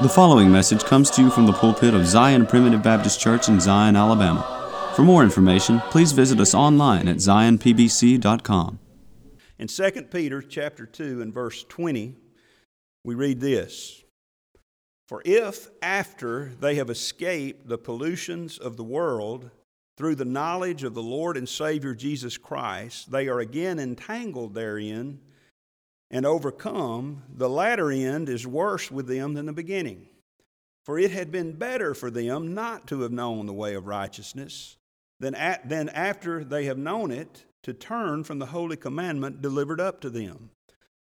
The following message comes to you from the pulpit of Zion Primitive Baptist Church in Zion, Alabama. For more information, please visit us online at zionpbc.com. In 2 Peter chapter 2 and verse 20, we read this For if after they have escaped the pollutions of the world through the knowledge of the Lord and Savior Jesus Christ, they are again entangled therein and overcome, the latter end is worse with them than the beginning. For it had been better for them not to have known the way of righteousness than, at, than after they have known it to turn from the holy commandment delivered up to them.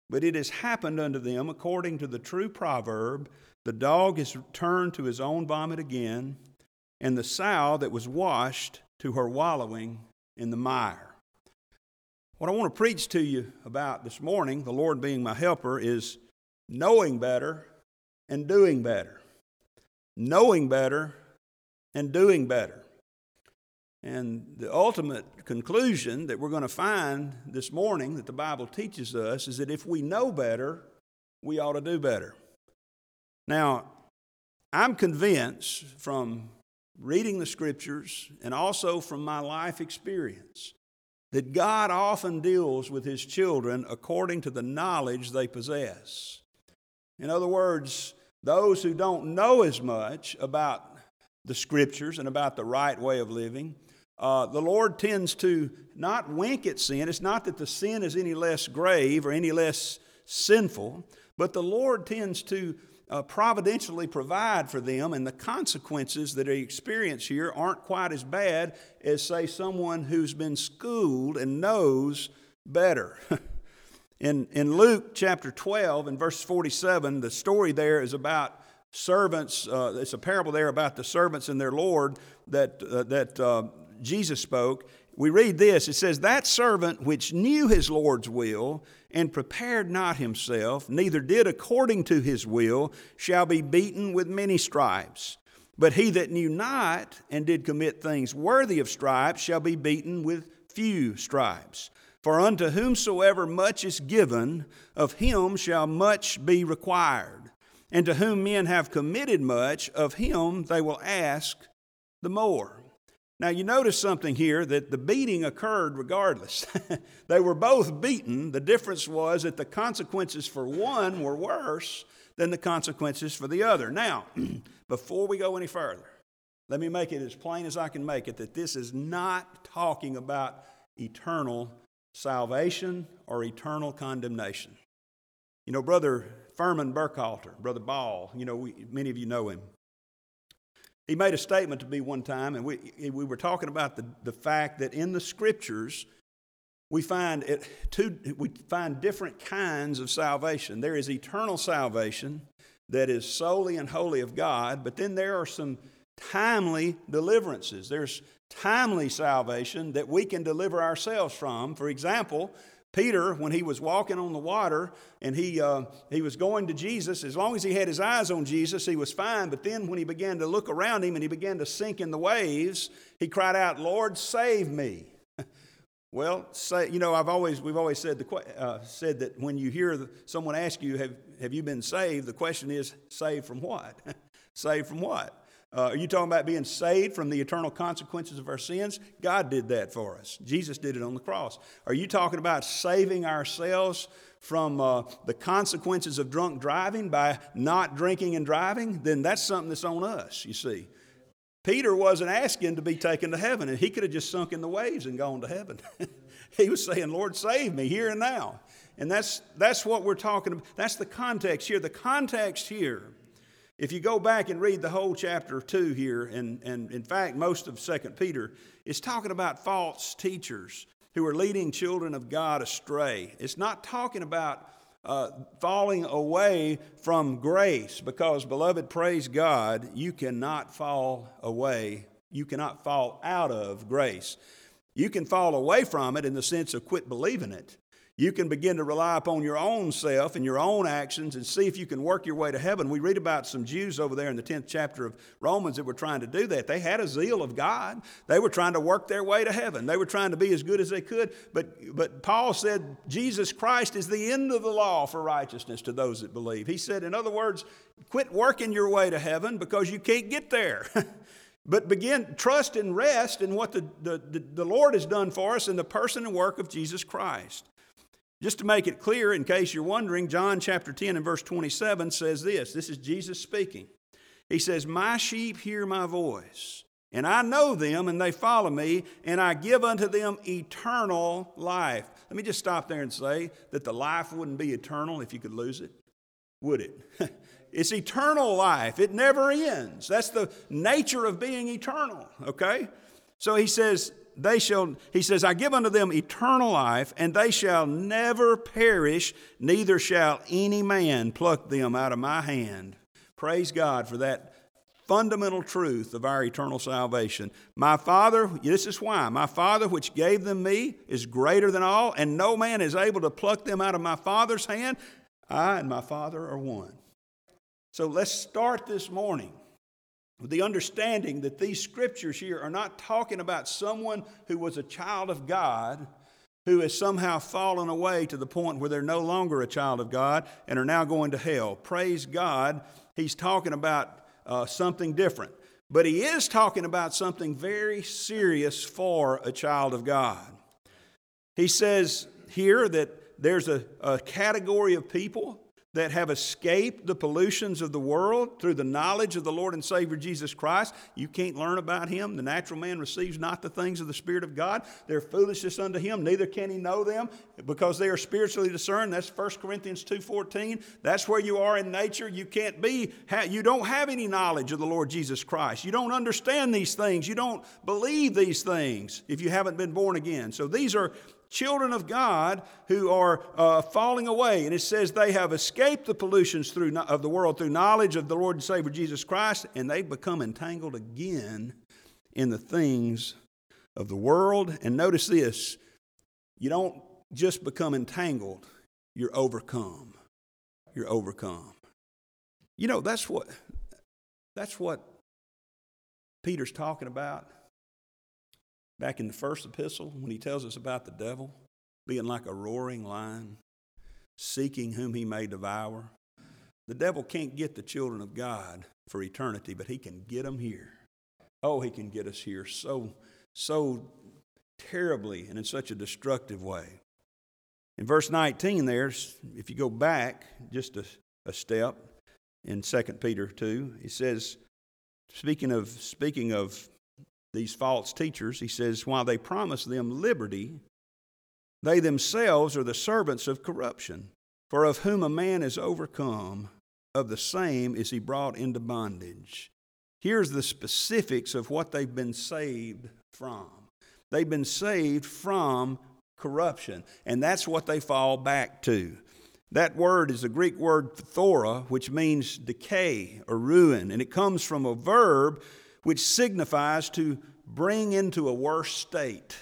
But it has happened unto them according to the true proverb the dog is turned to his own vomit again, and the sow that was washed to her wallowing in the mire. What I want to preach to you about this morning, the Lord being my helper, is knowing better and doing better. Knowing better and doing better. And the ultimate conclusion that we're going to find this morning that the Bible teaches us is that if we know better, we ought to do better. Now, I'm convinced from reading the scriptures and also from my life experience that God often deals with his children according to the knowledge they possess. In other words, those who don't know as much about the scriptures and about the right way of living, uh, the Lord tends to not wink at sin. It's not that the sin is any less grave or any less sinful, but the Lord tends to uh, providentially provide for them, and the consequences that they experience here aren't quite as bad as, say, someone who's been schooled and knows better. in, in Luke chapter 12 and verse 47, the story there is about servants. Uh, it's a parable there about the servants and their Lord that, uh, that uh, Jesus spoke. We read this it says, That servant which knew his Lord's will and prepared not himself, neither did according to his will, shall be beaten with many stripes. But he that knew not and did commit things worthy of stripes shall be beaten with few stripes. For unto whomsoever much is given, of him shall much be required. And to whom men have committed much, of him they will ask the more. Now, you notice something here that the beating occurred regardless. they were both beaten. The difference was that the consequences for one were worse than the consequences for the other. Now, before we go any further, let me make it as plain as I can make it that this is not talking about eternal salvation or eternal condemnation. You know, Brother Furman Burkhalter, Brother Ball, you know, we, many of you know him. He made a statement to me one time, and we, we were talking about the, the fact that in the scriptures, we find, it, two, we find different kinds of salvation. There is eternal salvation that is solely and wholly of God, but then there are some timely deliverances. There's timely salvation that we can deliver ourselves from. For example, Peter, when he was walking on the water and he, uh, he was going to Jesus, as long as he had his eyes on Jesus, he was fine. But then when he began to look around him and he began to sink in the waves, he cried out, Lord, save me. well, say, you know, I've always, we've always said, the, uh, said that when you hear someone ask you, have, have you been saved? The question is, saved from what? saved from what? Uh, are you talking about being saved from the eternal consequences of our sins? God did that for us. Jesus did it on the cross. Are you talking about saving ourselves from uh, the consequences of drunk driving by not drinking and driving? Then that's something that's on us, you see. Peter wasn't asking to be taken to heaven, and he could have just sunk in the waves and gone to heaven. he was saying, Lord, save me here and now. And that's, that's what we're talking about. That's the context here. The context here if you go back and read the whole chapter 2 here, and, and in fact, most of 2 Peter, it's talking about false teachers who are leading children of God astray. It's not talking about uh, falling away from grace, because, beloved, praise God, you cannot fall away. You cannot fall out of grace. You can fall away from it in the sense of quit believing it. You can begin to rely upon your own self and your own actions and see if you can work your way to heaven. We read about some Jews over there in the 10th chapter of Romans that were trying to do that. They had a zeal of God. They were trying to work their way to heaven. They were trying to be as good as they could. But, but Paul said Jesus Christ is the end of the law for righteousness to those that believe. He said, in other words, quit working your way to heaven because you can't get there. but begin trust and rest in what the, the, the, Lord has done for us in the person and work of Jesus Christ. Just to make it clear, in case you're wondering, John chapter 10 and verse 27 says this this is Jesus speaking. He says, My sheep hear my voice, and I know them, and they follow me, and I give unto them eternal life. Let me just stop there and say that the life wouldn't be eternal if you could lose it, would it? it's eternal life, it never ends. That's the nature of being eternal, okay? So he says, they shall, he says, I give unto them eternal life, and they shall never perish, neither shall any man pluck them out of my hand. Praise God for that fundamental truth of our eternal salvation. My Father, this is why, my Father which gave them me is greater than all, and no man is able to pluck them out of my Father's hand. I and my Father are one. So let's start this morning the understanding that these scriptures here are not talking about someone who was a child of God who has somehow fallen away to the point where they're no longer a child of God and are now going to hell. Praise God, he's talking about uh, something different. But he is talking about something very serious for a child of God. He says here that there's a, a category of people that have escaped the pollutions of the world through the knowledge of the Lord and Savior Jesus Christ. You can't learn about him. The natural man receives not the things of the Spirit of God. They're foolishness unto him, neither can he know them because they are spiritually discerned. That's 1 Corinthians 2.14. That's where you are in nature. You can't be, you don't have any knowledge of the Lord Jesus Christ. You don't understand these things. You don't believe these things if you haven't been born again. So these are children of God who are uh, falling away. And it says they have escaped the pollutions through, of the world through knowledge of the Lord and Savior Jesus Christ, and they've become entangled again in the things of the world. And notice this you don't just become entangled, you're overcome. You're overcome. You know, that's what that's what Peter's talking about back in the first epistle when he tells us about the devil being like a roaring lion, seeking whom he may devour. The devil can't get the children of God for eternity, but he can get them here. Oh, he can get us here so, so terribly and in such a destructive way. In verse 19, there, if you go back just a, a step in 2 Peter 2, he says, speaking of, speaking of these false teachers, he says, while they promise them liberty, they themselves are the servants of corruption. For of whom a man is overcome, of the same is he brought into bondage. Here's the specifics of what they've been saved from. They've been saved from corruption, and that's what they fall back to. That word is the Greek word phthora, which means decay or ruin, and it comes from a verb which signifies to bring into a worse state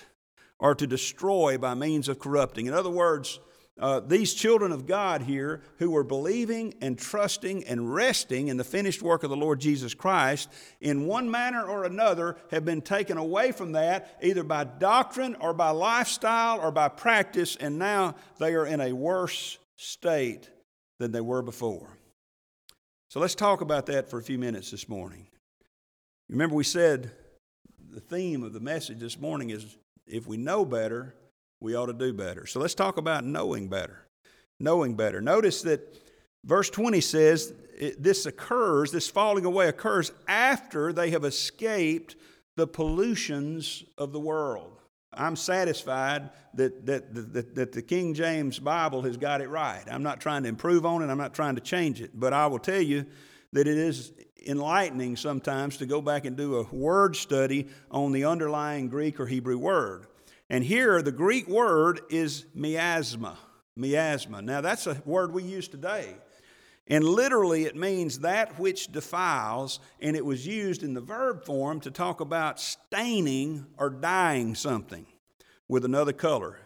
or to destroy by means of corrupting. In other words, uh, these children of God here who were believing and trusting and resting in the finished work of the Lord Jesus Christ, in one manner or another, have been taken away from that either by doctrine or by lifestyle or by practice, and now they are in a worse state than they were before. So let's talk about that for a few minutes this morning. Remember, we said the theme of the message this morning is if we know better, we ought to do better. So let's talk about knowing better. Knowing better. Notice that verse 20 says this occurs, this falling away occurs after they have escaped the pollutions of the world. I'm satisfied that, that, that, that, the King James Bible has got it right. I'm not trying to improve on it, I'm not trying to change it, but I will tell you that it is enlightening sometimes to go back and do a word study on the underlying Greek or Hebrew word. And here, the Greek word is miasma. Miasma. Now, that's a word we use today. And literally, it means that which defiles, and it was used in the verb form to talk about staining or dyeing something with another color.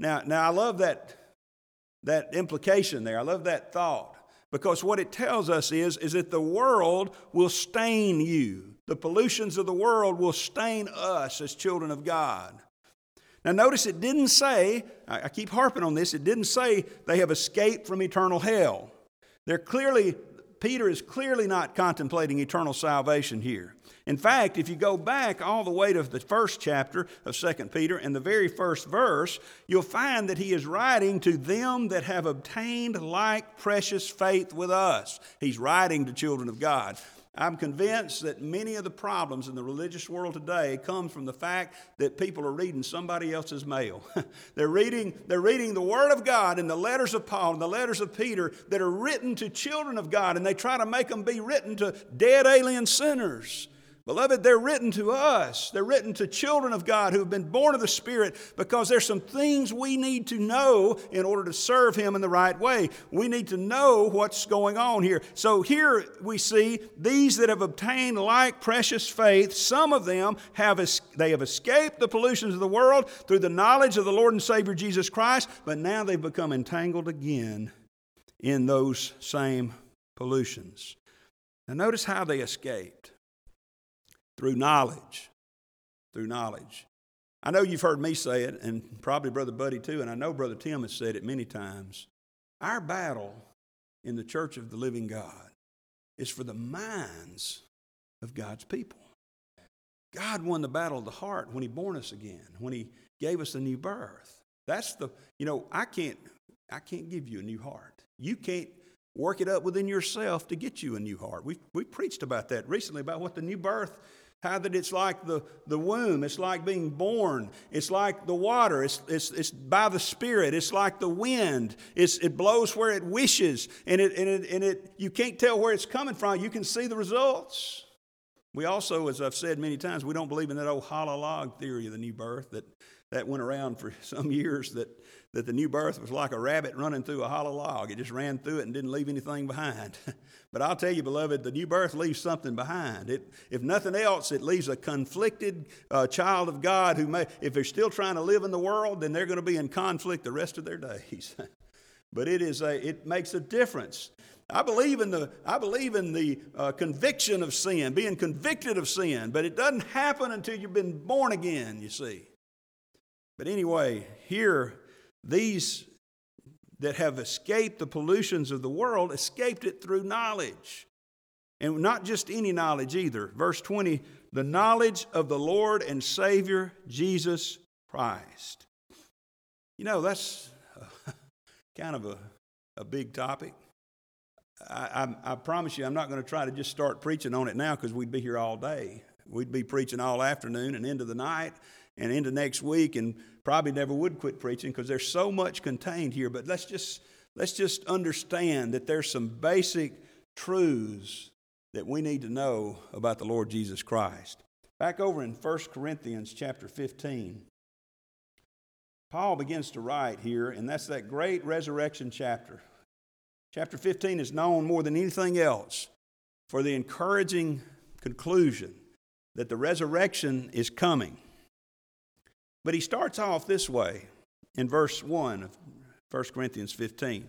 Now, now I love that that implication there. I love that thought because what it tells us is, is that the world will stain you. The pollutions of the world will stain us as children of God. Now, notice it didn't say, I keep harping on this, it didn't say they have escaped from eternal hell. They're clearly, Peter is clearly not contemplating eternal salvation here. In fact, if you go back all the way to the first chapter of 2 Peter and the very first verse, you'll find that he is writing to them that have obtained like precious faith with us. He's writing to children of God. I'm convinced that many of the problems in the religious world today come from the fact that people are reading somebody else's mail. they're, reading, they're reading the Word of God and the letters of Paul and the letters of Peter that are written to children of God, and they try to make them be written to dead alien sinners. Beloved, they're written to us. They're written to children of God who have been born of the Spirit because there's some things we need to know in order to serve Him in the right way. We need to know what's going on here. So here we see these that have obtained like precious faith, some of them have, they have escaped the pollutions of the world through the knowledge of the Lord and Savior Jesus Christ, but now they've become entangled again in those same pollutions. Now notice how they escaped through knowledge. Through knowledge. I know you've heard me say it, and probably Brother Buddy too, and I know Brother Tim has said it many times. Our battle in the church of the living God is for the minds of God's people. God won the battle of the heart when He born us again, when He gave us a new birth. That's the, you know, I can't, I can't give you a new heart. You can't work it up within yourself to get you a new heart. We we preached about that recently about what the new birth how that it's like the, the womb, it's like being born, it's like the water, it's, it's, it's by the Spirit, it's like the wind, it's, it blows where it wishes, and, it, and, it, and it, you can't tell where it's coming from. You can see the results. We also, as I've said many times, we don't believe in that old hollow log theory of the new birth that, that went around for some years that, that the new birth was like a rabbit running through a hollow log. It just ran through it and didn't leave anything behind. but I'll tell you, beloved, the new birth leaves something behind. It, if nothing else, it leaves a conflicted uh, child of God who may, if they're still trying to live in the world, then they're going to be in conflict the rest of their days. but it, is a, it makes a difference. I believe in the, I believe in the uh, conviction of sin, being convicted of sin, but it doesn't happen until you've been born again, you see. But anyway, here these that have escaped the pollutions of the world escaped it through knowledge. And not just any knowledge either. Verse 20 the knowledge of the Lord and Savior Jesus Christ. You know, that's kind of a, a big topic. I, I, I promise you, I'm not going to try to just start preaching on it now because we'd be here all day. We'd be preaching all afternoon and into the night and into next week and probably never would quit preaching because there's so much contained here but let's just let's just understand that there's some basic truths that we need to know about the Lord Jesus Christ. Back over in 1 Corinthians chapter 15, Paul begins to write here, and that's that great resurrection chapter. Chapter 15 is known more than anything else for the encouraging conclusion that the resurrection is coming. But he starts off this way in verse 1 of 1 Corinthians 15.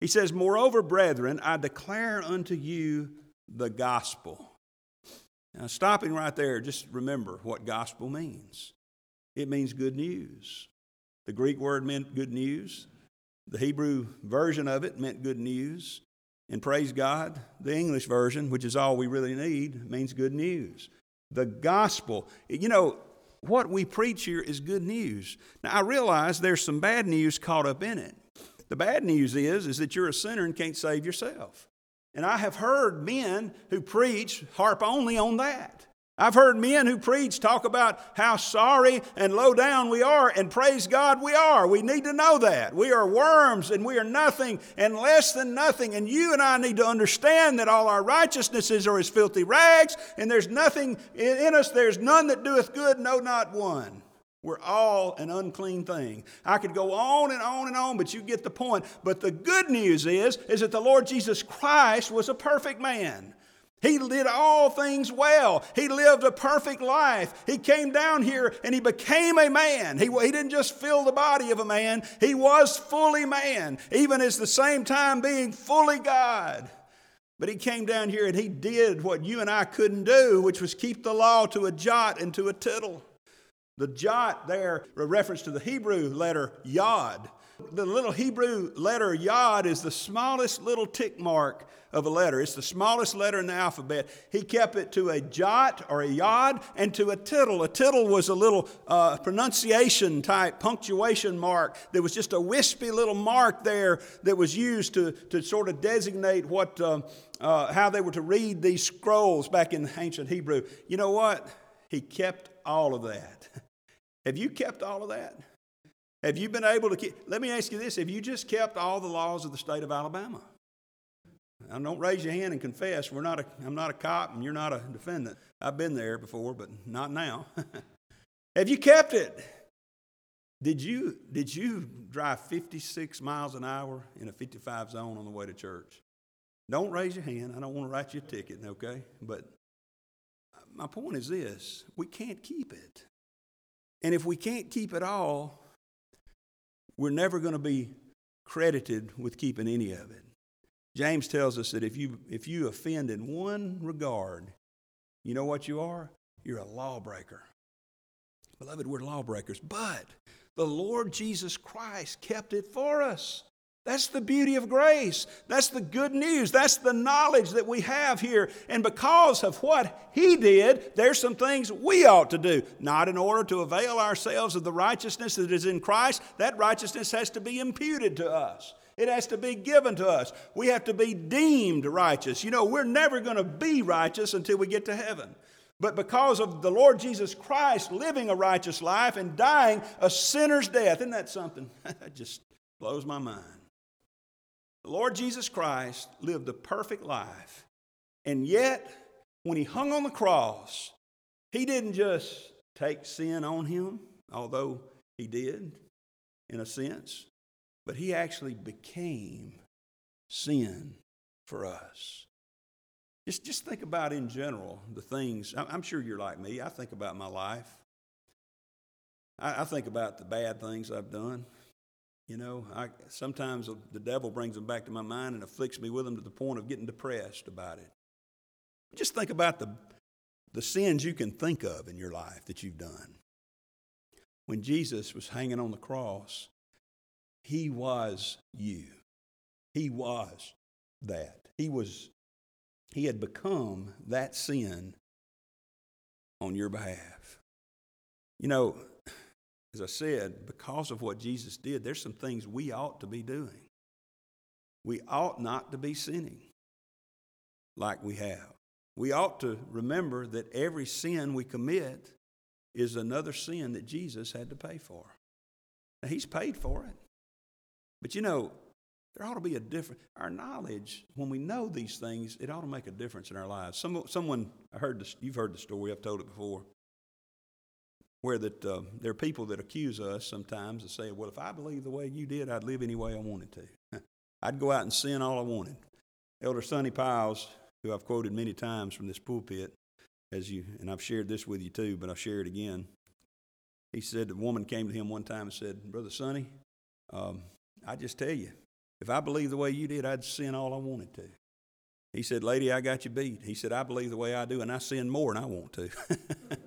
He says, Moreover, brethren, I declare unto you the gospel. Now, stopping right there, just remember what gospel means. It means good news. The Greek word meant good news. The Hebrew version of it meant good news. And praise God, the English version, which is all we really need, means good news. The gospel. You know, what we preach here is good news. Now, I realize there's some bad news caught up in it. The bad news is, is that you're a sinner and can't save yourself. And I have heard men who preach harp only on that. I've heard men who preach talk about how sorry and low down we are, and praise God we are. We need to know that. We are worms and we are nothing and less than nothing. And you and I need to understand that all our righteousnesses are as filthy rags, and there's nothing in us, there's none that doeth good, no, not one. We're all an unclean thing. I could go on and on and on, but you get the point. But the good news is, is that the Lord Jesus Christ was a perfect man. He did all things well. He lived a perfect life. He came down here and he became a man. He, he didn't just fill the body of a man, he was fully man, even at the same time being fully God. But he came down here and he did what you and I couldn't do, which was keep the law to a jot and to a tittle. The jot there, a reference to the Hebrew letter yod. The little Hebrew letter yod is the smallest little tick mark of a letter. It's the smallest letter in the alphabet. He kept it to a jot or a yod and to a tittle. A tittle was a little uh, pronunciation type punctuation mark. There was just a wispy little mark there that was used to, to sort of designate what, uh, uh, how they were to read these scrolls back in ancient Hebrew. You know what? He kept all of that. Have you kept all of that? Have you been able to keep? Let me ask you this have you just kept all the laws of the state of Alabama? Now, don't raise your hand and confess. We're not a, I'm not a cop and you're not a defendant. I've been there before, but not now. have you kept it? Did you, did you drive 56 miles an hour in a 55 zone on the way to church? Don't raise your hand. I don't want to write you a ticket, okay? But my point is this we can't keep it. And if we can't keep it all, we're never going to be credited with keeping any of it. James tells us that if you, if you offend in one regard, you know what you are? You're a lawbreaker. Beloved, we're lawbreakers, but the Lord Jesus Christ kept it for us. That's the beauty of grace. That's the good news. That's the knowledge that we have here. And because of what He did, there's some things we ought to do. Not in order to avail ourselves of the righteousness that is in Christ, that righteousness has to be imputed to us. It has to be given to us. We have to be deemed righteous. You know, we're never going to be righteous until we get to heaven. But because of the Lord Jesus Christ living a righteous life and dying a sinner's death, isn't that something? that just blows my mind. The Lord Jesus Christ lived a perfect life. And yet, when he hung on the cross, he didn't just take sin on him, although he did in a sense, but he actually became sin for us. Just, just think about in general the things. I'm sure you're like me. I think about my life. I, I think about the bad things I've done. You know, I, sometimes the devil brings them back to my mind and afflicts me with them to the point of getting depressed about it. Just think about the, the sins you can think of in your life that you've done. When Jesus was hanging on the cross, he was you. He was that. He was he had become that sin on your behalf. You know, as I said, because of what Jesus did, there's some things we ought to be doing. We ought not to be sinning like we have. We ought to remember that every sin we commit is another sin that Jesus had to pay for. Now, He's paid for it. But you know, there ought to be a difference. our knowledge, when we know these things, it ought to make a difference in our lives. Some, someone, I heard this, you've heard the story, I've told it before where that uh, there are people that accuse us sometimes and say, well, if I believe the way you did, I'd live any way I wanted to. I'd go out and sin all I wanted. Elder Sonny Piles, who I've quoted many times from this pulpit, as you and I've shared this with you too, but I'll share it again. He said a woman came to him one time and said, Brother Sonny, um, I just tell you, if I believe the way you did, I'd sin all I wanted to. He said, Lady, I got you beat. He said, I believe the way I do, and I sin more than I want to.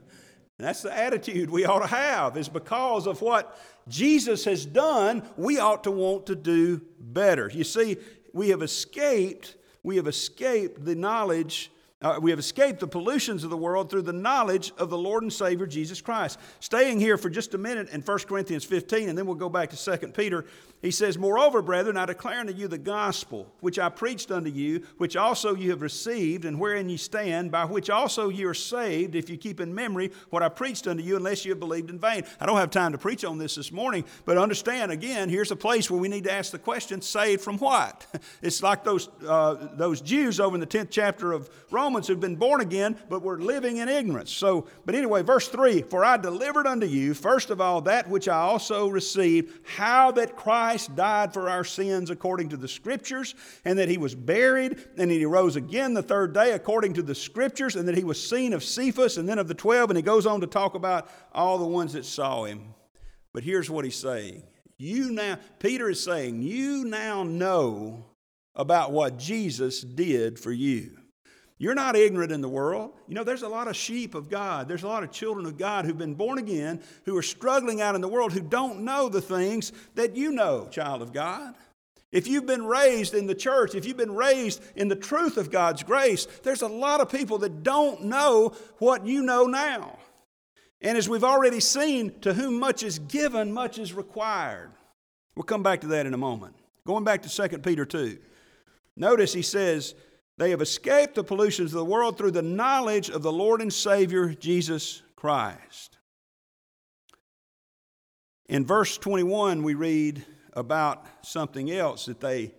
And that's the attitude we ought to have, is because of what Jesus has done, we ought to want to do better. You see, we have escaped, we have escaped the knowledge uh, we have escaped the pollutions of the world through the knowledge of the Lord and Savior Jesus Christ. Staying here for just a minute in 1 Corinthians 15, and then we'll go back to 2 Peter. He says, Moreover, brethren, I declare unto you the gospel which I preached unto you, which also you have received, and wherein ye stand, by which also ye are saved, if you keep in memory what I preached unto you, unless you have believed in vain. I don't have time to preach on this this morning, but understand again, here's a place where we need to ask the question saved from what? It's like those, uh, those Jews over in the 10th chapter of Romans Romans who've been born again, but we're living in ignorance. So, but anyway, verse 3 For I delivered unto you, first of all, that which I also received, how that Christ died for our sins according to the Scriptures, and that he was buried, and that he rose again the third day according to the Scriptures, and that he was seen of Cephas and then of the twelve. And he goes on to talk about all the ones that saw him. But here's what he's saying. You now, Peter is saying, you now know about what Jesus did for you. You're not ignorant in the world. You know, there's a lot of sheep of God. There's a lot of children of God who've been born again, who are struggling out in the world, who don't know the things that you know, child of God. If you've been raised in the church, if you've been raised in the truth of God's grace, there's a lot of people that don't know what you know now. And as we've already seen, to whom much is given, much is required. We'll come back to that in a moment. Going back to 2 Peter 2. Notice he says, They have escaped the pollutions of the world through the knowledge of the Lord and Savior, Jesus Christ. In verse 21, we read about something else that they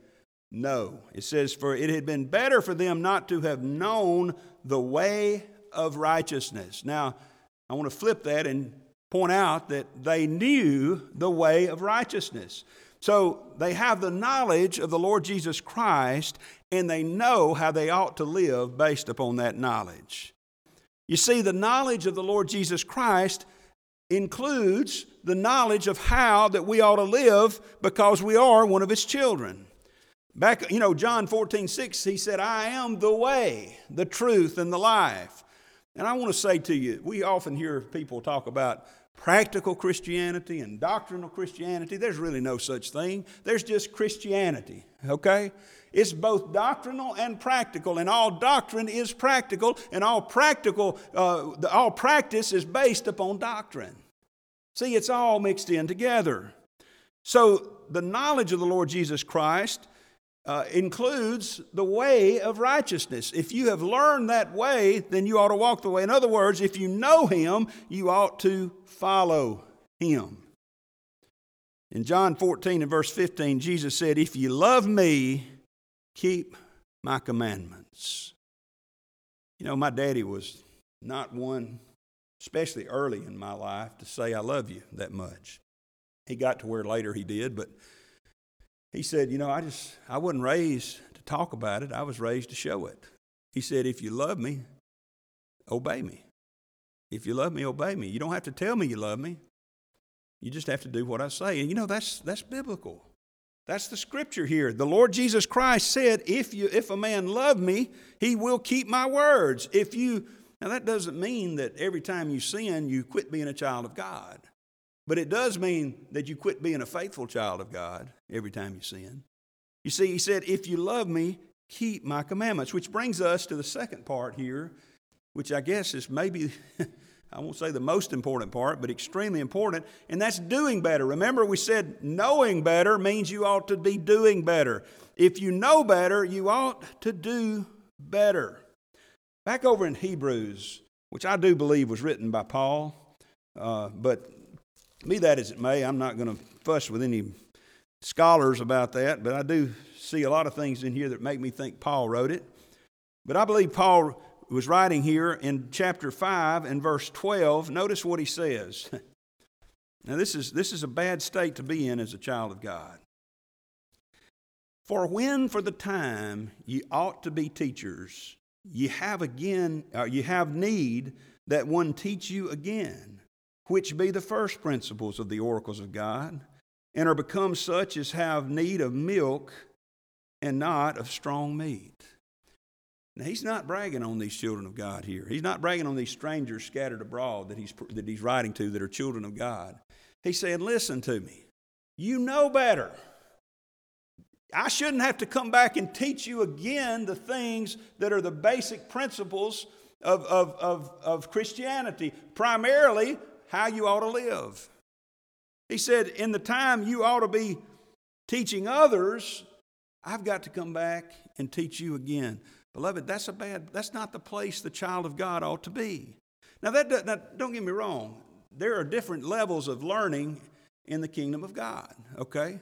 know. It says, For it had been better for them not to have known the way of righteousness. Now, I want to flip that and point out that they knew the way of righteousness. So they have the knowledge of the Lord Jesus Christ and they know how they ought to live based upon that knowledge. You see, the knowledge of the Lord Jesus Christ includes the knowledge of how that we ought to live because we are one of his children. Back, you know, John 14, 6, he said, I am the way, the truth, and the life. And I want to say to you, we often hear people talk about practical Christianity and doctrinal Christianity. There's really no such thing. There's just Christianity, okay? It's both doctrinal and practical, and all doctrine is practical, and all practical, uh, all practice is based upon doctrine. See, it's all mixed in together. So, the knowledge of the Lord Jesus Christ uh, includes the way of righteousness. If you have learned that way, then you ought to walk the way. In other words, if you know Him, you ought to follow Him. In John 14 and verse 15, Jesus said, If you love me, keep my commandments. You know, my daddy was not one, especially early in my life, to say, I love you that much. He got to where later he did, but he said, You know, I just, I wasn't raised to talk about it, I was raised to show it. He said, If you love me, obey me. If you love me, obey me. You don't have to tell me you love me. You just have to do what I say. And you know, that's, that's biblical. That's the scripture here. The Lord Jesus Christ said, if, you, if a man love me, he will keep my words. If you, now that doesn't mean that every time you sin, you quit being a child of God. But it does mean that you quit being a faithful child of God every time you sin. You see, he said, If you love me, keep my commandments, which brings us to the second part here, which I guess is maybe, I won't say the most important part, but extremely important, and that's doing better. Remember, we said knowing better means you ought to be doing better. If you know better, you ought to do better. Back over in Hebrews, which I do believe was written by Paul, uh, but be that as it may, I'm not going to fuss with any scholars about that, but I do see a lot of things in here that make me think Paul wrote it. But I believe Paul was writing here in chapter 5 and verse 12. Notice what he says. Now, this is, this is a bad state to be in as a child of God. For when for the time ye ought to be teachers, ye have again, uh, ye have need that one teach you again which be the first principles of the oracles of God, and are become such as have need of milk and not of strong meat. Now, he's not bragging on these children of God here. He's not bragging on these strangers scattered abroad that he's, that he's writing to that are children of God. He's saying, Listen to me. You know better. I shouldn't have to come back and teach you again the things that are the basic principles of, of, of, of Christianity. Primarily, how you ought to live. He said, In the time you ought to be teaching others, I've got to come back and teach you again. Beloved, that's a bad, that's not the place the child of God ought to be. Now, that, now, don't get me wrong. There are different levels of learning in the kingdom of God, okay?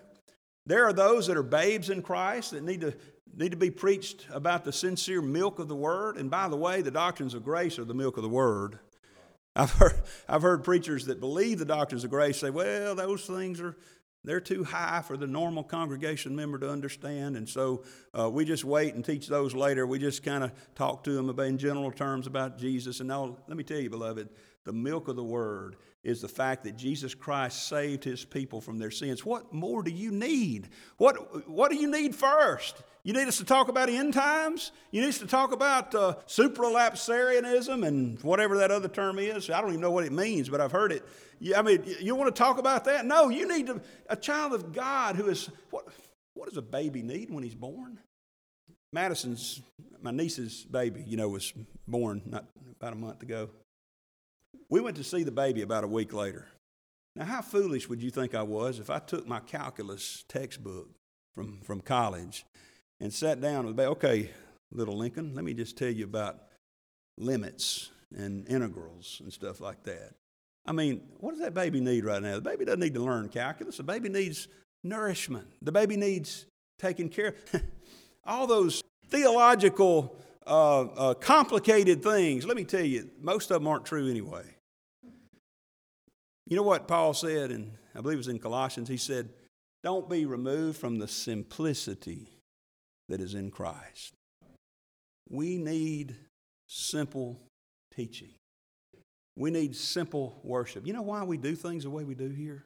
There are those that are babes in Christ that need to, need to be preached about the sincere milk of the Word. And by the way, the doctrines of grace are the milk of the Word. I've heard, I've heard preachers that believe the doctrines of grace say, well, those things are, they're too high for the normal congregation member to understand, and so uh, we just wait and teach those later. We just kind of talk to them about in general terms about Jesus. And now, let me tell you, beloved, the milk of the word is the fact that Jesus Christ saved his people from their sins. What more do you need? What, what do you need first? You need us to talk about end times? You need us to talk about uh, supralapsarianism and whatever that other term is? I don't even know what it means, but I've heard it. I mean, you want to talk about that? No, you need to, a child of God who is, what, what does a baby need when he's born? Madison's, my niece's baby, you know, was born not about a month ago. We went to see the baby about a week later. Now, how foolish would you think I was if I took my calculus textbook from, from college and sat down with? Okay, little Lincoln, let me just tell you about limits and integrals and stuff like that. I mean, what does that baby need right now? The baby doesn't need to learn calculus. The baby needs nourishment. The baby needs taken care of. All those theological, uh, uh, complicated things, let me tell you, most of them aren't true anyway. You know what Paul said, and I believe it was in Colossians? He said, Don't be removed from the simplicity that is in Christ. We need simple teaching. We need simple worship. You know why we do things the way we do here?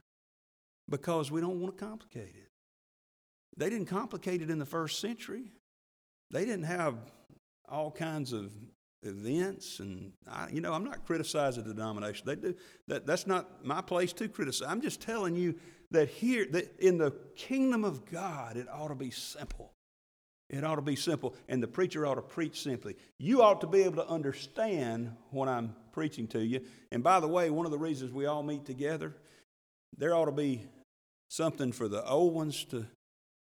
Because we don't want to complicate it. They didn't complicate it in the first century. They didn't have all kinds of events and I, you know i'm not criticizing the denomination they do that, that's not my place to criticize i'm just telling you that here that in the kingdom of god it ought to be simple it ought to be simple and the preacher ought to preach simply you ought to be able to understand what i'm preaching to you. And by the way, one of the reasons we all meet together, there ought to be something for the old ones to,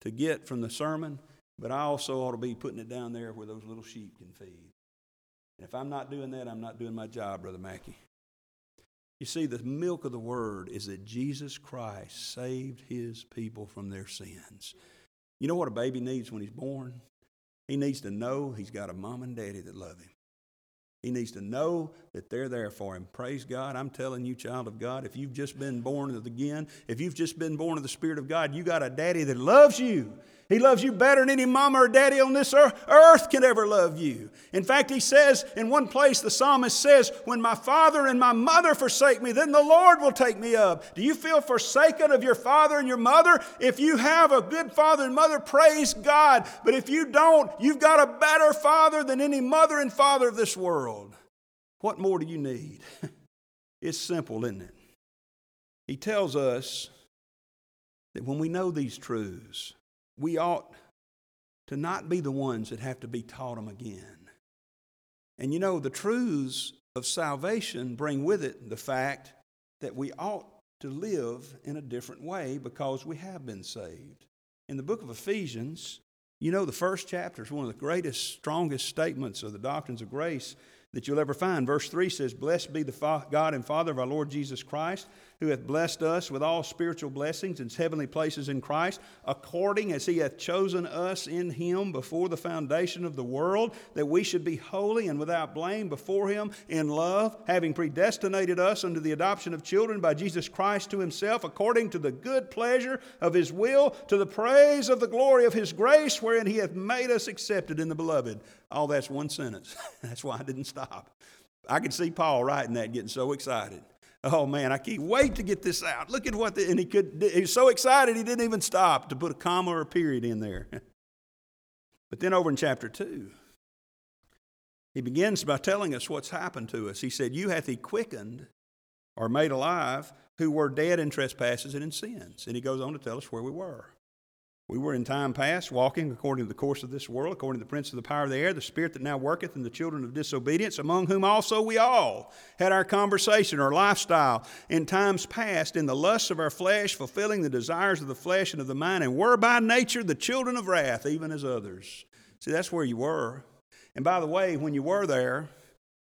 to get from the sermon, but I also ought to be putting it down there where those little sheep can feed. And if I'm not doing that, I'm not doing my job, Brother Mackey. You see, the milk of the word is that Jesus Christ saved his people from their sins. You know what a baby needs when he's born? He needs to know he's got a mom and daddy that love him. He needs to know that they're there for him. Praise God. I'm telling you, child of God, if you've just been born again, if you've just been born of the Spirit of God, you got a daddy that loves you. He loves you better than any mama or daddy on this earth can ever love you. In fact, he says in one place, the psalmist says, When my father and my mother forsake me, then the Lord will take me up. Do you feel forsaken of your father and your mother? If you have a good father and mother, praise God. But if you don't, you've got a better father than any mother and father of this world. What more do you need? it's simple, isn't it? He tells us that when we know these truths, we ought to not be the ones that have to be taught them again. And you know, the truths of salvation bring with it the fact that we ought to live in a different way because we have been saved. In the book of Ephesians, you know, the first chapter is one of the greatest, strongest statements of the doctrines of grace that you'll ever find. Verse 3 says, Blessed be the God and Father of our Lord Jesus Christ, who hath blessed us with all spiritual blessings in heavenly places in Christ, according as he hath chosen us in him before the foundation of the world, that we should be holy and without blame before him in love, having predestinated us unto the adoption of children by Jesus Christ to himself, according to the good pleasure of his will, to the praise of the glory of his grace, wherein he hath made us accepted in the beloved. All that's one sentence. that's why I didn't stop. I could see Paul writing that, getting so excited. Oh man, I can't wait to get this out. Look at what the, and he could he was so excited he didn't even stop to put a comma or a period in there. but then over in chapter 2, he begins by telling us what's happened to us. He said, You hath he quickened or made alive who were dead in trespasses and in sins. And he goes on to tell us where we were. We were in time past walking according to the course of this world, according to the prince of the power of the air, the spirit that now worketh in the children of disobedience, among whom also we all had our conversation, our lifestyle in times past, in the lusts of our flesh, fulfilling the desires of the flesh and of the mind, and were by nature the children of wrath, even as others. See, that's where you were. And by the way, when you were there,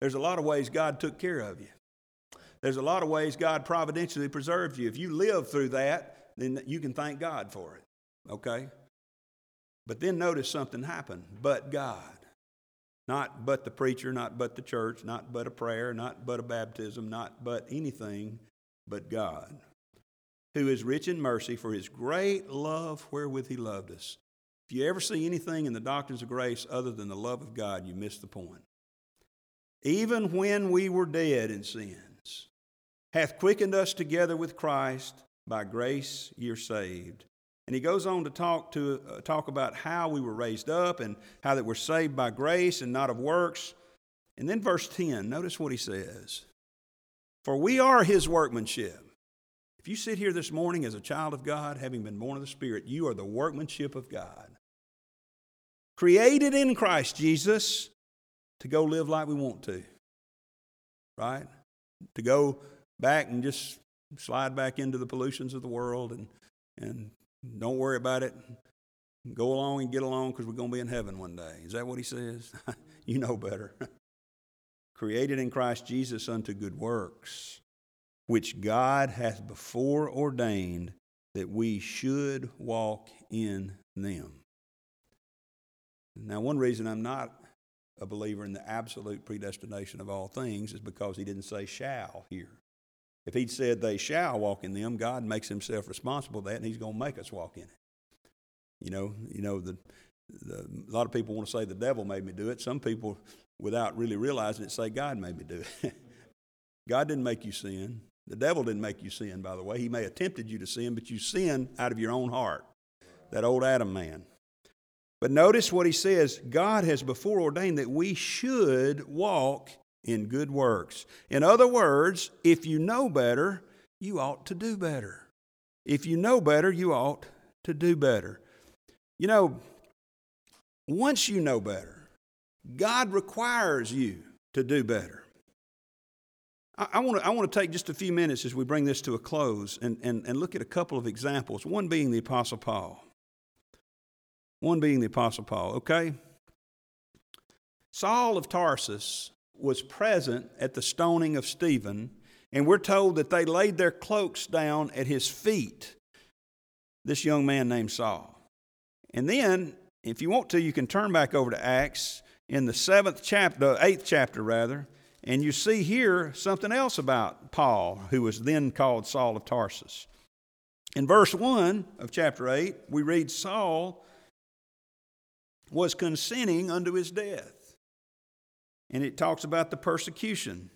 there's a lot of ways God took care of you. There's a lot of ways God providentially preserved you. If you live through that, then you can thank God for it. Okay? But then notice something happened. But God. Not but the preacher, not but the church, not but a prayer, not but a baptism, not but anything, but God, who is rich in mercy for his great love wherewith he loved us. If you ever see anything in the doctrines of grace other than the love of God, you miss the point. Even when we were dead in sins, hath quickened us together with Christ, by grace you're saved. And he goes on to talk to uh, talk about how we were raised up and how that we're saved by grace and not of works. And then verse 10, notice what he says. For we are his workmanship. If you sit here this morning as a child of God, having been born of the Spirit, you are the workmanship of God. Created in Christ Jesus to go live like we want to. Right? To go back and just slide back into the pollutions of the world and, and don't worry about it. Go along and get along because we're going to be in heaven one day. Is that what he says? you know better. Created in Christ Jesus unto good works, which God hath before ordained that we should walk in them. Now, one reason I'm not a believer in the absolute predestination of all things is because he didn't say shall here. If he'd said they shall walk in them, God makes himself responsible for that, and he's going to make us walk in it. You know, you know the, the, a lot of people want to say the devil made me do it. Some people, without really realizing it, say God made me do it. God didn't make you sin. The devil didn't make you sin, by the way. He may have tempted you to sin, but you sin out of your own heart. That old Adam man. But notice what he says God has before ordained that we should walk in good works. In other words, if you know better, you ought to do better. If you know better, you ought to do better. You know, once you know better, God requires you to do better. I, want to I wanna take just a few minutes as we bring this to a close and, and, and look at a couple of examples, one being the Apostle Paul. One being the Apostle Paul, okay? Saul of Tarsus was present at the stoning of Stephen, and we're told that they laid their cloaks down at his feet, this young man named Saul. And then, if you want to, you can turn back over to Acts in the seventh chapter, the eighth chapter rather, and you see here something else about Paul, who was then called Saul of Tarsus. In verse 1 of chapter 8, we read Saul was consenting unto his death and it talks about the persecution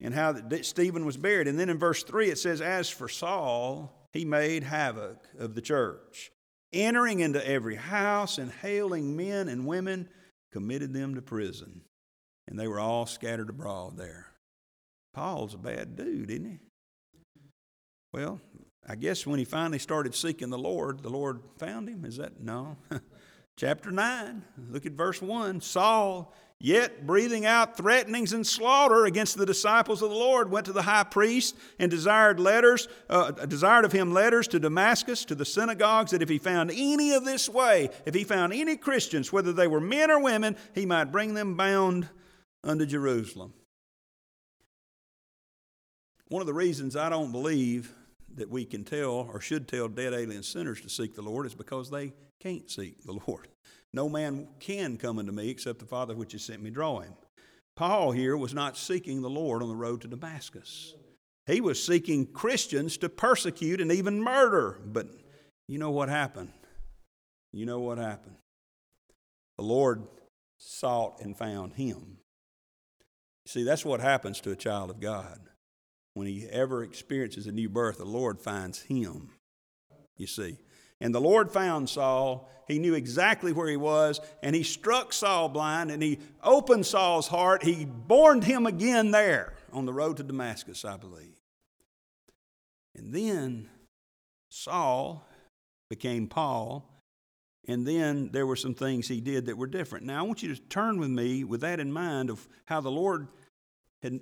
and how that Stephen was buried. And then in verse 3, it says, As for Saul, he made havoc of the church, entering into every house and hailing men and women, committed them to prison. And they were all scattered abroad there. Paul's a bad dude, isn't he? Well, I guess when he finally started seeking the Lord, the Lord found him. Is that no? Chapter 9, look at verse 1. Saul Yet, breathing out threatenings and slaughter against the disciples of the Lord, went to the high priest and desired letters, uh, desired of him letters to Damascus, to the synagogues, that if he found any of this way, if he found any Christians, whether they were men or women, he might bring them bound unto Jerusalem. One of the reasons I don't believe that we can tell or should tell dead alien sinners to seek the Lord is because they can't seek the Lord. No man can come unto me except the Father which has sent me draw him. Paul here was not seeking the Lord on the road to Damascus. He was seeking Christians to persecute and even murder. But you know what happened? You know what happened? The Lord sought and found him. See, that's what happens to a child of God. When he ever experiences a new birth, the Lord finds him. You see. And the Lord found Saul. He knew exactly where he was, and he struck Saul blind, and he opened Saul's heart. He borned him again there on the road to Damascus, I believe. And then Saul became Paul, and then there were some things he did that were different. Now, I want you to turn with me with that in mind of how the Lord had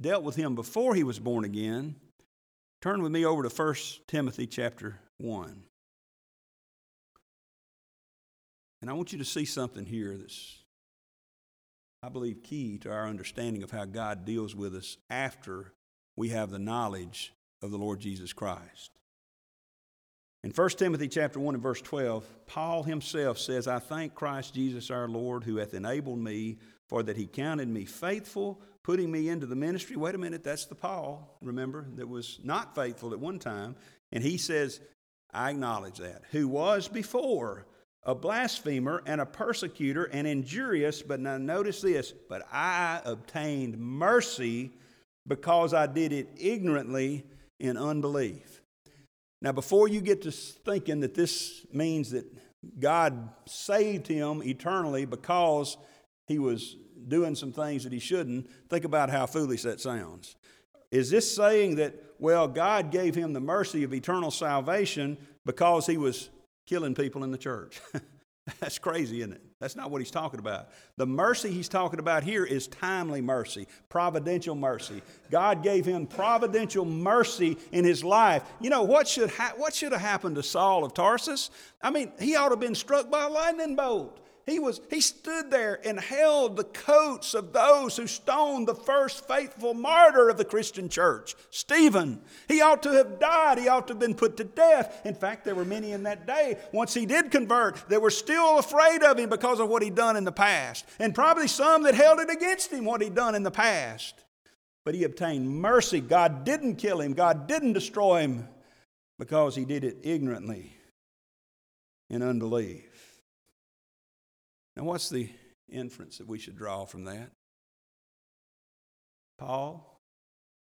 dealt with him before he was born again. Turn with me over to 1 Timothy chapter 1. And I want you to see something here that's, I believe, key to our understanding of how God deals with us after we have the knowledge of the Lord Jesus Christ. In 1 Timothy chapter 1 and verse 12, Paul himself says, I thank Christ Jesus our Lord, who hath enabled me, for that he counted me faithful, putting me into the ministry. Wait a minute, that's the Paul, remember, that was not faithful at one time. And he says, I acknowledge that, who was before a blasphemer and a persecutor and injurious, but now notice this, but I obtained mercy because I did it ignorantly in unbelief. Now, before you get to thinking that this means that God saved him eternally because he was doing some things that he shouldn't, think about how foolish that sounds. Is this saying that, well, God gave him the mercy of eternal salvation because he was killing people in the church? That's crazy, isn't it? That's not what he's talking about. The mercy he's talking about here is timely mercy, providential mercy. God gave him providential mercy in his life. You know, what should, ha- what should have happened to Saul of Tarsus? I mean, he ought to have been struck by a lightning bolt. He, was, he stood there and held the coats of those who stoned the first faithful martyr of the Christian church, Stephen. He ought to have died. He ought to have been put to death. In fact, there were many in that day, once he did convert, that were still afraid of him because of what he'd done in the past. And probably some that held it against him, what he'd done in the past. But he obtained mercy. God didn't kill him, God didn't destroy him because he did it ignorantly in unbelief. Now, what's the inference that we should draw from that? Paul,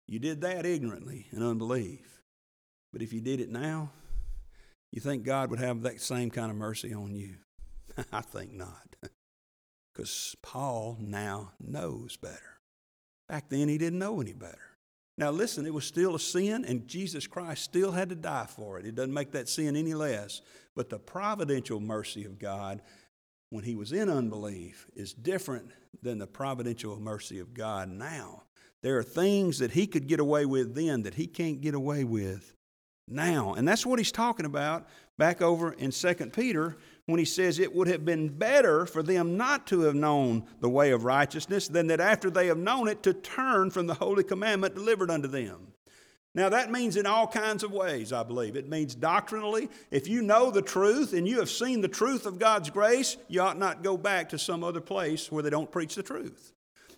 you did that ignorantly in unbelief. But if you did it now, you think God would have that same kind of mercy on you? I think not. Because Paul now knows better. Back then, he didn't know any better. Now, listen, it was still a sin, and Jesus Christ still had to die for it. It doesn't make that sin any less. But the providential mercy of God when he was in unbelief is different than the providential mercy of God now. There are things that he could get away with then that he can't get away with now. And that's what he's talking about back over in 2 Peter when he says it would have been better for them not to have known the way of righteousness than that after they have known it to turn from the holy commandment delivered unto them. Now, that means in all kinds of ways, I believe. It means doctrinally. If you know the truth and you have seen the truth of God's grace, you ought not go back to some other place where they don't preach the truth.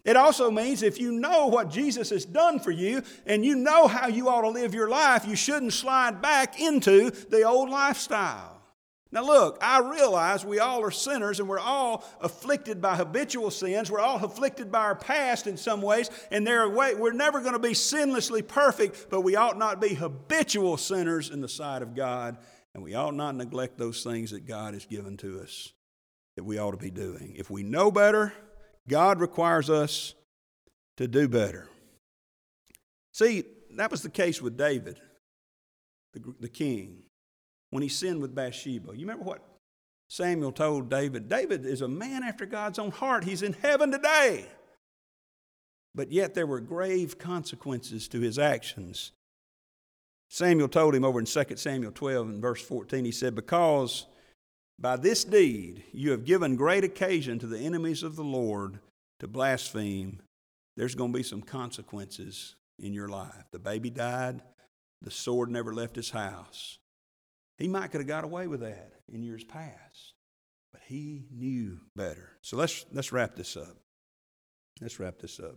It also means if you know what Jesus has done for you and you know how you ought to live your life, you shouldn't slide back into the old lifestyle. Now, look, I realize we all are sinners and we're all afflicted by habitual sins. We're all afflicted by our past in some ways, and there are way, we're never going to be sinlessly perfect, but we ought not be habitual sinners in the sight of God, and we ought not neglect those things that God has given to us that we ought to be doing. If we know better, God requires us to do better. See, that was the case with David, the, the king when he sinned with Bathsheba. You remember what Samuel told David? David is a man after God's own heart. He's in heaven today. But yet there were grave consequences to his actions. Samuel told him over in 2 Samuel 12 and verse 14, he said, Because by this deed you have given great occasion to the enemies of the Lord to blaspheme, there's going to be some consequences in your life. The baby died, the sword never left his house. He might could have got away with that in years past, but he knew better. So let's, let's wrap this up. Let's wrap this up.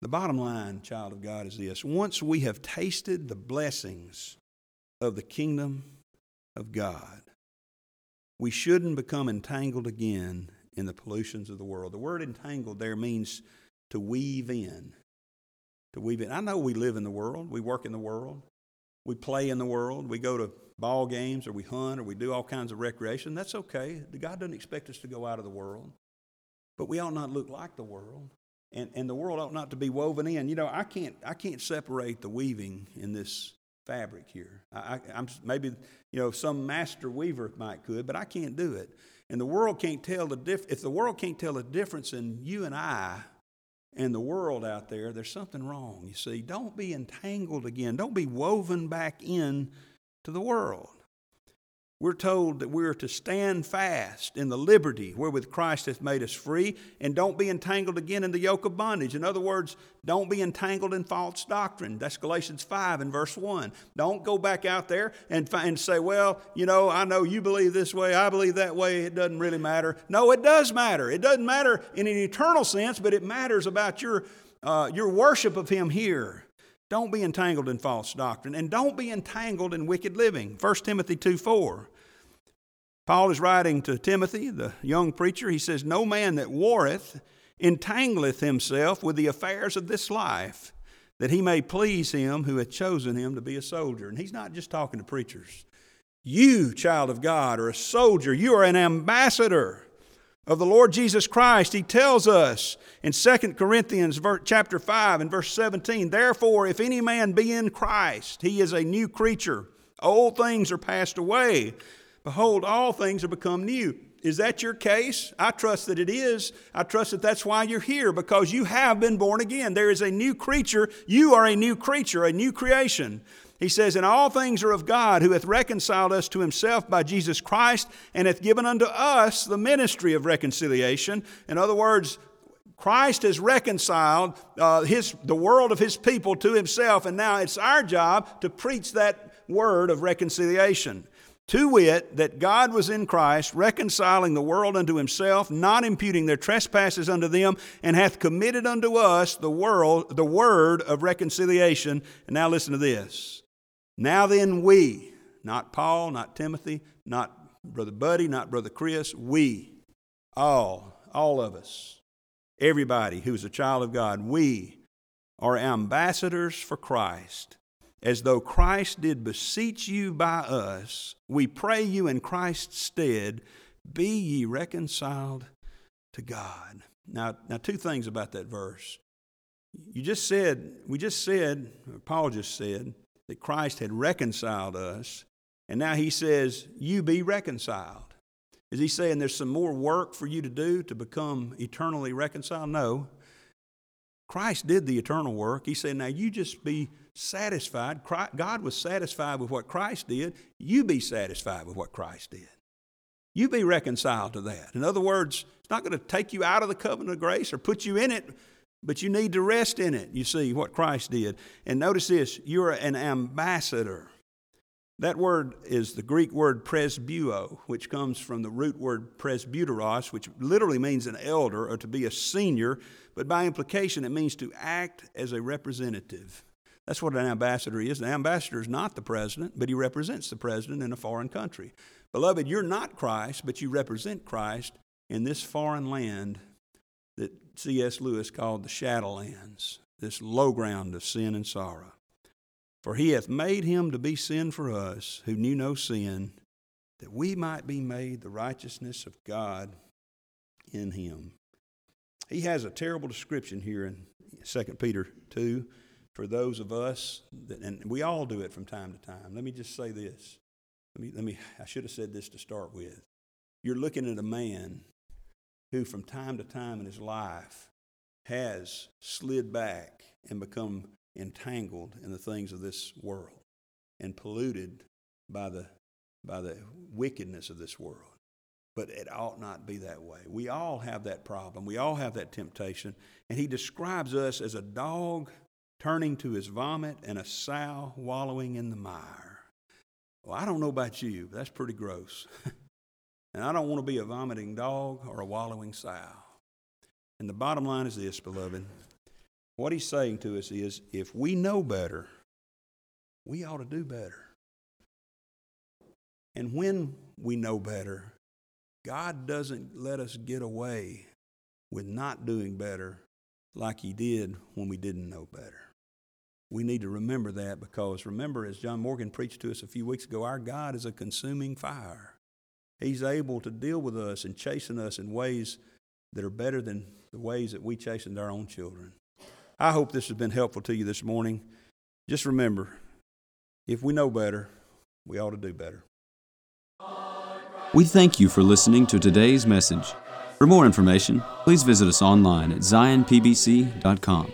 The bottom line, child of God, is this once we have tasted the blessings of the kingdom of God, we shouldn't become entangled again in the pollutions of the world. The word entangled there means to weave in. To weave in. I know we live in the world, we work in the world, we play in the world, we go to ball games, or we hunt, or we do all kinds of recreation. That's okay. God doesn't expect us to go out of the world. But we ought not look like the world. And, and the world ought not to be woven in. You know, I can't, I can't separate the weaving in this fabric here. I, am maybe you know some master weaver might could, but I can't do it. And the world can't tell the diff- if the world can't tell the difference in you and I and the world out there, there's something wrong. You see, don't be entangled again. Don't be woven back in to the world. We're told that we're to stand fast in the liberty wherewith Christ hath made us free, and don't be entangled again in the yoke of bondage. In other words, don't be entangled in false doctrine. That's Galatians 5 and verse 1. Don't go back out there and, and say, well, you know, I know you believe this way, I believe that way, it doesn't really matter. No, it does matter. It doesn't matter in an eternal sense, but it matters about your, uh, your worship of Him here. Don't be entangled in false doctrine and don't be entangled in wicked living. 1 Timothy 2 4. Paul is writing to Timothy, the young preacher. He says, No man that warreth entangleth himself with the affairs of this life, that he may please him who hath chosen him to be a soldier. And he's not just talking to preachers. You, child of God, are a soldier. You are an ambassador of the Lord Jesus Christ. He tells us in 2 Corinthians chapter 5 and verse 17, Therefore, if any man be in Christ, he is a new creature. Old things are passed away. Behold, all things are become new. Is that your case? I trust that it is. I trust that that's why you're here, because you have been born again. There is a new creature. You are a new creature, a new creation. He says, And all things are of God, who hath reconciled us to himself by Jesus Christ, and hath given unto us the ministry of reconciliation. In other words, Christ has reconciled uh, his, the world of his people to himself, and now it's our job to preach that word of reconciliation. To wit, that God was in Christ, reconciling the world unto himself, not imputing their trespasses unto them, and hath committed unto us the world, the word of reconciliation. And now listen to this. Now then, we, not Paul, not Timothy, not Brother Buddy, not Brother Chris, we, all, all of us, everybody who's a child of God, we are ambassadors for Christ. As though Christ did beseech you by us, we pray you in Christ's stead, be ye reconciled to God. Now, now two things about that verse. You just said, we just said, Paul just said, that Christ had reconciled us, and now he says, You be reconciled. Is he saying there's some more work for you to do to become eternally reconciled? No. Christ did the eternal work. He said, Now you just be satisfied. God was satisfied with what Christ did. You be satisfied with what Christ did. You be reconciled to that. In other words, it's not going to take you out of the covenant of grace or put you in it but you need to rest in it, you see, what Christ did. And notice this you're an ambassador. That word is the Greek word presbuo, which comes from the root word presbyteros, which literally means an elder or to be a senior, but by implication, it means to act as a representative. That's what an ambassador is. An ambassador is not the president, but he represents the president in a foreign country. Beloved, you're not Christ, but you represent Christ in this foreign land that C.S. Lewis called the Shadowlands, this low ground of sin and sorrow. For he hath made him to be sin for us, who knew no sin, that we might be made the righteousness of God in him. He has a terrible description here in 2 Peter 2 for those of us, that, and we all do it from time to time. Let me just say this. Let me, let me, I should have said this to start with. You're looking at a man who, from time to time in his life, has slid back and become entangled in the things of this world and polluted by the, by the wickedness of this world. But it ought not be that way. We all have that problem. We all have that temptation. And he describes us as a dog turning to his vomit and a sow wallowing in the mire. Well, I don't know about you, but that's pretty gross. And I don't want to be a vomiting dog or a wallowing sow. And the bottom line is this, beloved. What he's saying to us is if we know better, we ought to do better. And when we know better, God doesn't let us get away with not doing better like He did when we didn't know better. We need to remember that because remember, as John Morgan preached to us a few weeks ago, our God is a consuming fire. He's able to deal with us and chasten us in ways that are better than the ways that we chastened our own children. I hope this has been helpful to you this morning. Just remember if we know better, we ought to do better. We thank you for listening to today's message. For more information, please visit us online at zionpbc.com.